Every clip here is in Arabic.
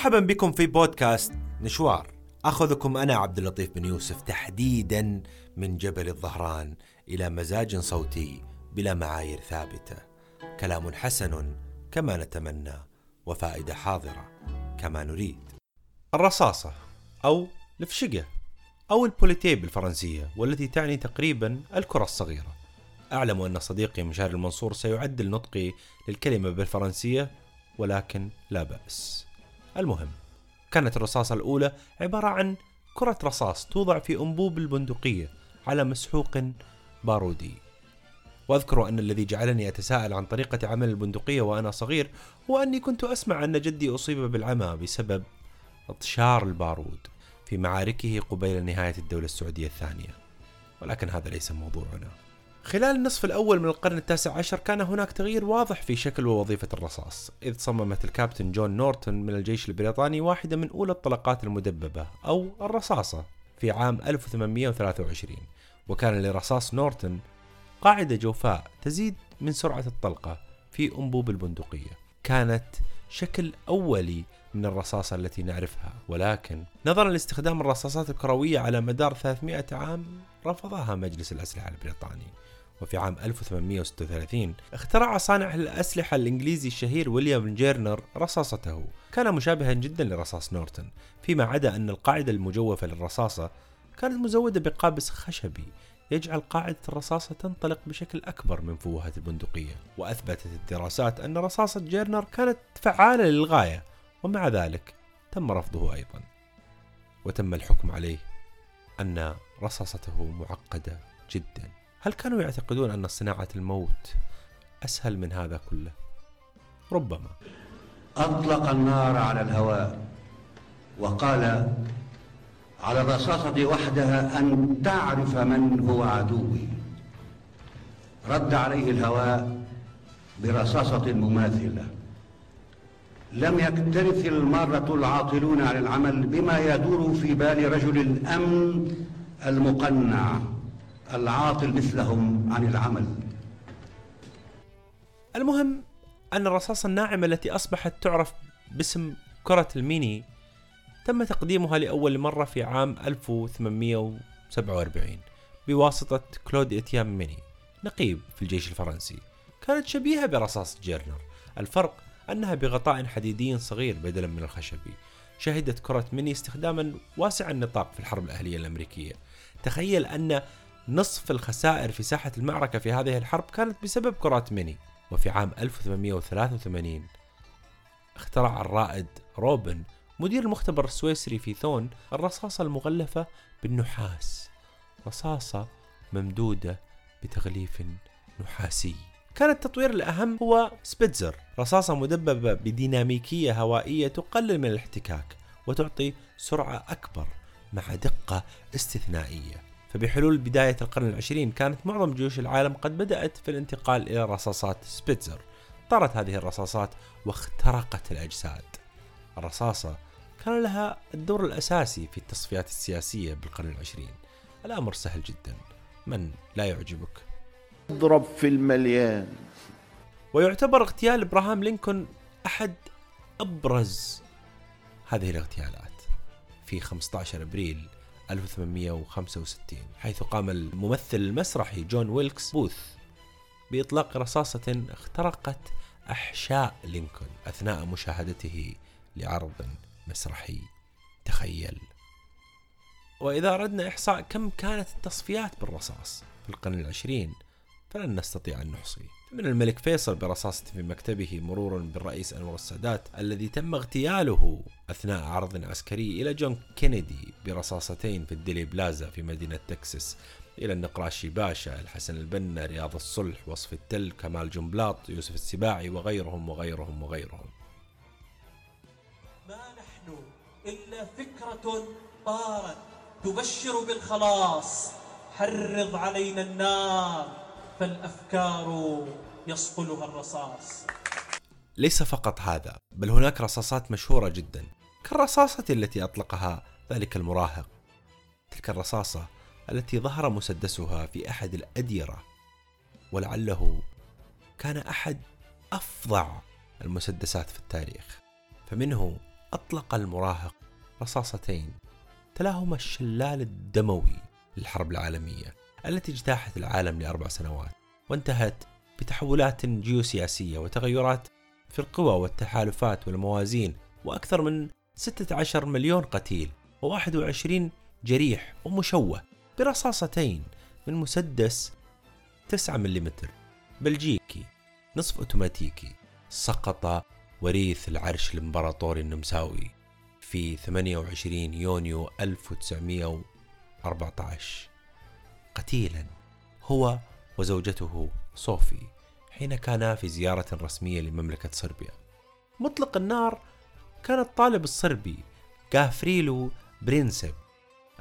مرحبا بكم في بودكاست نشوار. أخذكم أنا عبد اللطيف بن يوسف تحديدا من جبل الظهران إلى مزاج صوتي بلا معايير ثابتة. كلام حسن كما نتمنى وفائدة حاضرة كما نريد. الرصاصة أو الفشقه أو البوليتيه بالفرنسية والتي تعني تقريبا الكرة الصغيرة. أعلم أن صديقي مشاري المنصور سيعدل نطقي للكلمة بالفرنسية ولكن لا بأس. المهم كانت الرصاصة الأولى عبارة عن كرة رصاص توضع في أنبوب البندقية على مسحوق بارودي. واذكر أن الذي جعلني أتساءل عن طريقة عمل البندقية وأنا صغير هو أني كنت أسمع أن جدي أصيب بالعمى بسبب اطشار البارود في معاركه قبيل نهاية الدولة السعودية الثانية. ولكن هذا ليس موضوعنا. خلال النصف الأول من القرن التاسع عشر كان هناك تغيير واضح في شكل ووظيفة الرصاص إذ صممت الكابتن جون نورتون من الجيش البريطاني واحدة من أولى الطلقات المدببة أو الرصاصة في عام 1823 وكان لرصاص نورتون قاعدة جوفاء تزيد من سرعة الطلقة في أنبوب البندقية. كانت شكل أولي من الرصاصة التي نعرفها. ولكن نظرا لاستخدام الرصاصات الكروية على مدار 300 عام رفضها مجلس الأسلحة البريطاني. وفي عام 1836 اخترع صانع الأسلحة الإنجليزي الشهير ويليام جيرنر رصاصته. كان مشابها جدا لرصاص نورتون فيما عدا أن القاعدة المجوفة للرصاصة كانت مزودة بقابس خشبي يجعل قاعدة الرصاصة تنطلق بشكل أكبر من فوهة البندقية. وأثبتت الدراسات أن رصاصة جيرنر كانت فعالة للغاية. ومع ذلك تم رفضه أيضا وتم الحكم عليه أن رصاصته معقدة جدا. هل كانوا يعتقدون أن صناعة الموت أسهل من هذا كله؟ ربما. أطلق النار على الهواء وقال على الرصاصة وحدها أن تعرف من هو عدوي. رد عليه الهواء برصاصة مماثلة. لم يكترث المارة العاطلون عن العمل بما يدور في بال رجل الأمن المقنع العاطل مثلهم عن العمل. المهم أن الرصاصة الناعمة التي أصبحت تعرف باسم كرة الميني تم تقديمها لأول مرة في عام 1847 بواسطة كلود إتيان ميني نقيب في الجيش الفرنسي. كانت شبيهة برصاصة جيرنر. الفرق أنها بغطاء حديدي صغير بدلا من الخشبي. شهدت كرة ميني استخداما واسع النطاق في الحرب الأهلية الأمريكية. تخيل أن نصف الخسائر في ساحة المعركة في هذه الحرب كانت بسبب كرات ميني وفي عام 1883 اخترع الرائد روبن مدير المختبر السويسري في ثون الرصاصة المغلفة بالنحاس. رصاصة ممدودة بتغليف نحاسي. كان التطوير الأهم هو سبيتزر رصاصة مدببة بديناميكية هوائية تقلل من الاحتكاك وتعطي سرعة أكبر مع دقة استثنائية. فبحلول بداية القرن العشرين كانت معظم جيوش العالم قد بدأت في الانتقال إلى رصاصات سبيتزر. طارت هذه الرصاصات واخترقت الأجساد. الرصاصة كان لها الدور الأساسي في التصفيات السياسية بالقرن العشرين. الأمر سهل جدا. من لا يعجبك؟ اضرب في المليان. ويعتبر اغتيال إبراهام لينكولن أحد أبرز هذه الاغتيالات في 15 أبريل 1865 حيث قام الممثل المسرحي جون ويلكس بوث بإطلاق رصاصة اخترقت أحشاء لينكولن أثناء مشاهدته لعرض مسرحي تخيل. وإذا أردنا إحصاء كم كانت التصفيات بالرصاص في القرن العشرين فلن نستطيع أن نحصي. من الملك فيصل برصاصة في مكتبه مرورا بالرئيس أنور السادات الذي تم اغتياله أثناء عرض عسكري إلى جون كينيدي برصاصتين في الديلي بلازا في مدينة تكساس. إلى النقراشي باشا الحسن البنا رياض الصلح وصفي التل كمال جنبلاط يوسف السباعي وغيرهم وغيرهم وغيرهم. ما نحن إلا فكرة طارت تبشر بالخلاص. حرض علينا النار. فالأفكار يصقلها الرصاص. ليس فقط هذا بل هناك رصاصات مشهورة جدا. كالرصاصة التي أطلقها ذلك المراهق. تلك الرصاصة التي ظهر مسدسها في أحد الأديرة. ولعله كان أحد أفظع المسدسات في التاريخ. فمنه أطلق المراهق رصاصتين تلاهما الشلال الدموي للحرب العالمية. التي اجتاحت العالم لأربع سنوات وانتهت بتحولات جيوسياسية وتغيرات في القوى والتحالفات والموازين وأكثر من 16 مليون قتيل و21 جريح ومشوه برصاصتين من مسدس 9 ملم بلجيكي نصف أوتوماتيكي سقط وريث العرش الإمبراطوري النمساوي في 28 يونيو 1914 قتيلا هو وزوجته صوفي حين كانا في زيارة رسمية لمملكة صربيا. مطلق النار كان الطالب الصربي غافريلو برينسب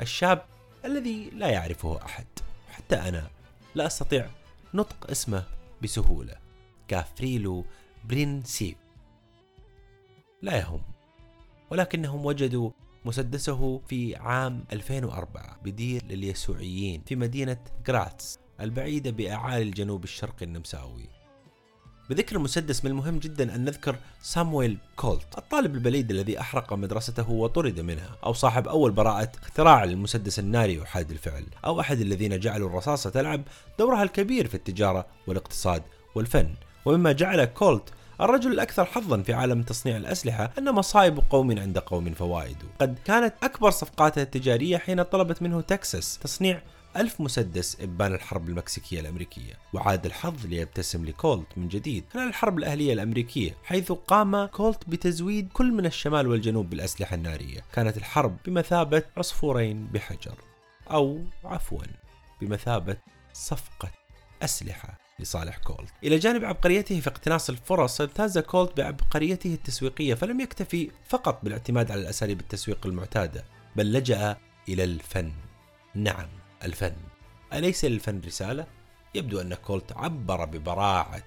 الشاب الذي لا يعرفه أحد. حتى أنا لا أستطيع نطق اسمه بسهولة غافريلو برينسيب. لا يهم ولكنهم وجدوا مسدسه في عام 2004 بدير لليسوعيين في مدينة غراتس البعيدة بأعالي الجنوب الشرقي النمساوي. بذكر المسدس من المهم جدا أن نذكر سامويل كولت الطالب البليد الذي أحرق مدرسته وطرد منها أو صاحب أول براءة اختراع للمسدس الناري أحاد الفعل أو أحد الذين جعلوا الرصاصة تلعب دورها الكبير في التجارة والإقتصاد والفن. ومما جعل كولت الرجل الأكثر حظا في عالم تصنيع الأسلحة أن مصائب قوم عند قوم فوائد. قد كانت أكبر صفقاته التجارية حين طلبت منه تكساس تصنيع ألف مسدس إبان الحرب المكسيكية الأمريكية. وعاد الحظ ليبتسم لكولت من جديد خلال الحرب الأهلية الأمريكية حيث قام كولت بتزويد كل من الشمال والجنوب بالأسلحة النارية. كانت الحرب بمثابة عصفورين بحجر أو عفوا بمثابة صفقة أسلحة. لصالح كولت. إلى جانب عبقريته في اقتناص الفرص امتاز كولت بعبقريته التسويقية فلم يكتفي فقط بالاعتماد على الأساليب التسويق المعتادة بل لجأ إلى الفن. نعم الفن. أليس للفن رسالة؟ يبدو أن كولت عبر ببراعة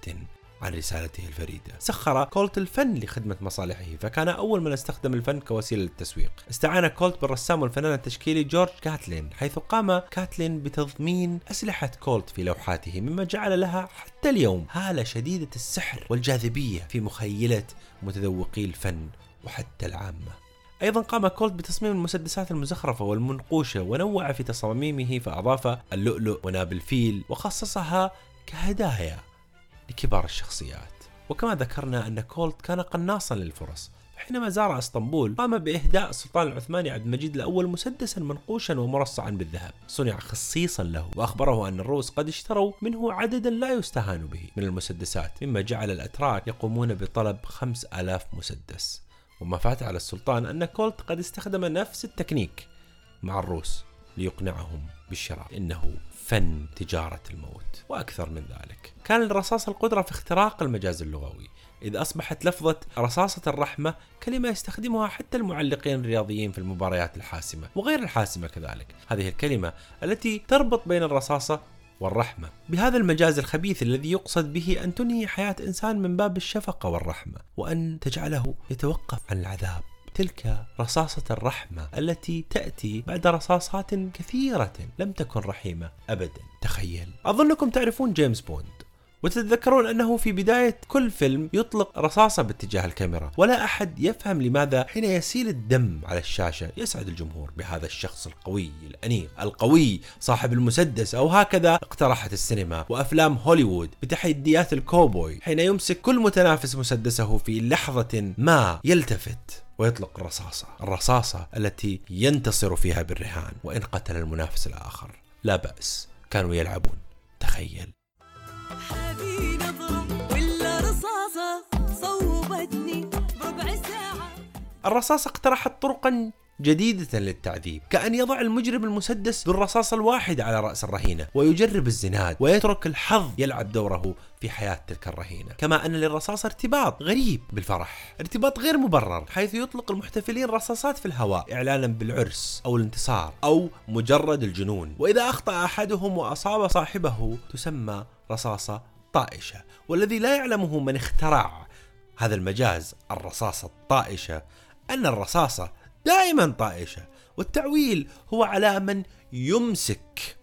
عن رسالته الفريدة. سخر كولت الفن لخدمة مصالحه فكان أول من استخدم الفن كوسيلة للتسويق. استعان كولت بالرسام والفنان التشكيلي جورج كاتلين حيث قام كاتلين بتضمين أسلحة كولت في لوحاته مما جعل لها حتى اليوم هالة شديدة السحر والجاذبية في مخيلة متذوقي الفن وحتى العامة. أيضا قام كولت بتصميم المسدسات المزخرفة والمنقوشة ونوع في تصاميمه فأضاف اللؤلؤ وناب الفيل وخصصها كهدايا. لكبار الشخصيات. وكما ذكرنا أن كولت كان قناصا للفرص حينما زار إسطنبول قام بإهداء السلطان العثماني عبد المجيد الأول مسدسا منقوشا ومرصعا بالذهب، صنع خصيصا له وأخبره أن الروس قد اشتروا منه عددا لا يستهان به من المسدسات، مما جعل الأتراك يقومون بطلب 5000 مسدس. وما فات على السلطان أن كولت قد استخدم نفس التكنيك مع الروس. ليقنعهم بالشراء، إنه فن تجارة الموت وأكثر من ذلك. كان للرصاصة القدرة في اختراق المجاز اللغوي. إذ أصبحت لفظة رصاصة الرحمة كلمة يستخدمها حتى المعلقين الرياضيين في المباريات الحاسمة وغير الحاسمة كذلك. هذه الكلمة التي تربط بين الرصاصة والرحمة. بهذا المجاز الخبيث الذي يقصد به أن تنهي حياة إنسان من باب الشفقة والرحمة وأن تجعله يتوقف عن العذاب. تلك رصاصة الرحمة التي تأتي بعد رصاصات كثيرة لم تكن رحيمة أبدا. تخيل. أظنكم تعرفون جيمس بوند. وتتذكرون أنه في بداية كل فيلم يطلق رصاصة باتجاه الكاميرا ولا أحد يفهم لماذا حين يسيل الدم على الشاشة يسعد الجمهور بهذا الشخص القوي الأنيق القوي صاحب المسدس أو هكذا اقترحت السينما وأفلام هوليوود بتحديات الكاوبوي حين يمسك كل متنافس مسدسه في لحظة ما يلتفت ويطلق الرصاصة الرصاصة التي ينتصر فيها بالرهان وإن قتل المنافس الآخر لا بأس كانوا يلعبون تخيل. رصاصة صوبتني بربع ساعة. الرصاصة اقترحت طرقا جديدة للتعذيب كأن يضع المجرم المسدس بالرصاصة الواحدة على رأس الرهينة ويجرب الزناد ويترك الحظ يلعب دوره في حياة تلك الرهينة. كما أن للرصاصة ارتباط غريب بالفرح ارتباط غير مبرر حيث يطلق المحتفلين رصاصات في الهواء إعلانا بالعرس أو الانتصار أو مجرد الجنون. وإذا أخطأ أحدهم وأصاب صاحبه تسمى رصاصة طائشة والذي لا يعلمه من اخترع هذا المجاز الرصاصة الطائشة. أن الرصاصة دائما طائشة والتعويل هو على من يمسك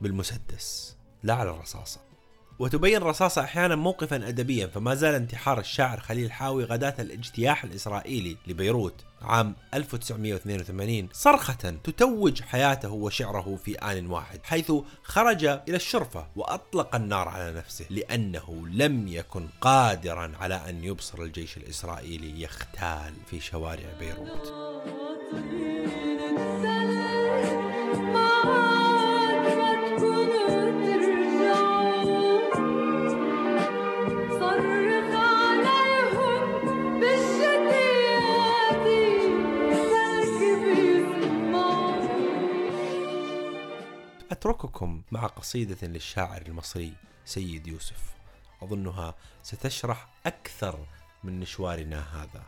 بالمسدس لا على الرصاصة. وتبين رصاصة أحيانا موقفا أدبيا فما زال انتحار الشاعر خليل حاوي غداة الاجتياح الإسرائيلي لبيروت. عام 1982 صرخة تتوج حياته وشعره في آن واحد حيث خرج إلى الشرفة وأطلق النار على نفسه لأنه لم يكن قادرا على أن يبصر الجيش الإسرائيلي يختال في شوارع بيروت. أترككم مع قصيدة للشاعر المصري سيد يوسف. أظنها ستشرح أكثر من مشوارنا هذا.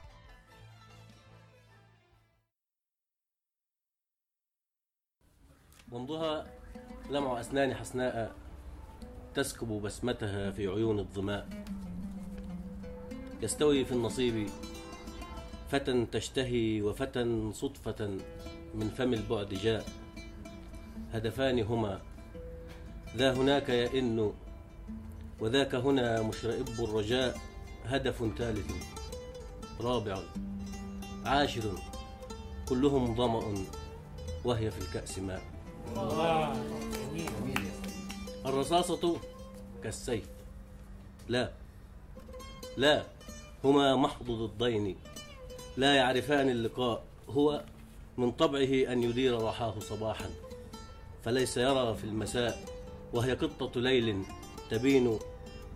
منذها لمع أسنان حسناء تسكب بسمتها في عيون الظماء. يستوي في النصيب فتى تشتهي وفتى صدفة من فم البعد جاء. هدفان هما. ذا هناك يئن وذاك هنا مشرئب الرجاء هدف ثالث. رابع. عاشر. كلهم ظمأ وهي في الكأس ماء. الرصاصة كالسيف. لا. لا. هما محض ضدين لا يعرفان اللقاء. هو من طبعه أن يدير رحاه صباحا. فليس يرى في المساء وهي قطة ليل تبين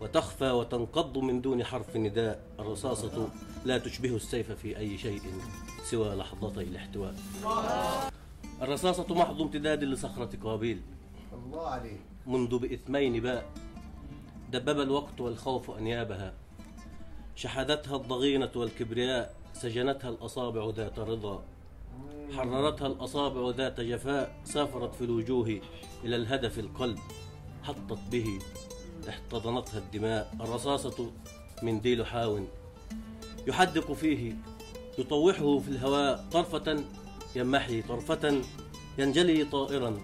وتخفى وتنقض من دون حرف نداء. الرصاصة لا تشبه السيف في أي شيء سوى لحظتي الاحتواء. الرصاصة محض امتداد لصخرة قابيل. الله عليك. منذ بإثمين باء دبب الوقت والخوف أنيابها. شحذتها الضغينة والكبرياء سجنتها الأصابع ذات رضا. حررتها الأصابع ذات جفاء سافرت في الوجوه إلى الهدف القلب حطت به احتضنتها الدماء الرصاصة منديل حاو. يحدق فيه يطوحه في الهواء طرفة يمحي طرفة ينجلي طائرا.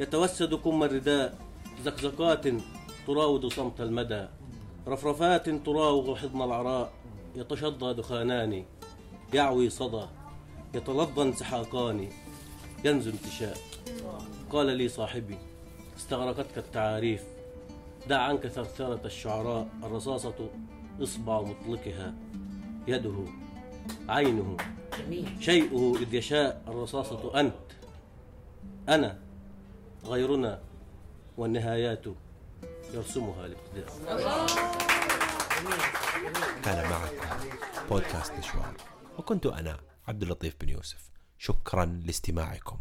يتوسد كم الرداء زقزقات تراود صمت المدى. رفرفات تراوغ حضن العراء يتشظى دخانان يعوي صدى. يتلظى انسحاقان ينزل انتشاء. قال لي صاحبي استغرقتك التعاريف. دع عنك ثرثرة الشعراء الرصاصة إصبع مطلقها. يده عينه. شيئه إذ يشاء الرصاصة أنت. أنا غيرنا والنهايات يرسمها الاقتداء كان معكم بودكاست نشوار وكنت أنا عبد اللطيف بن يوسف. شكرا لاستماعكم.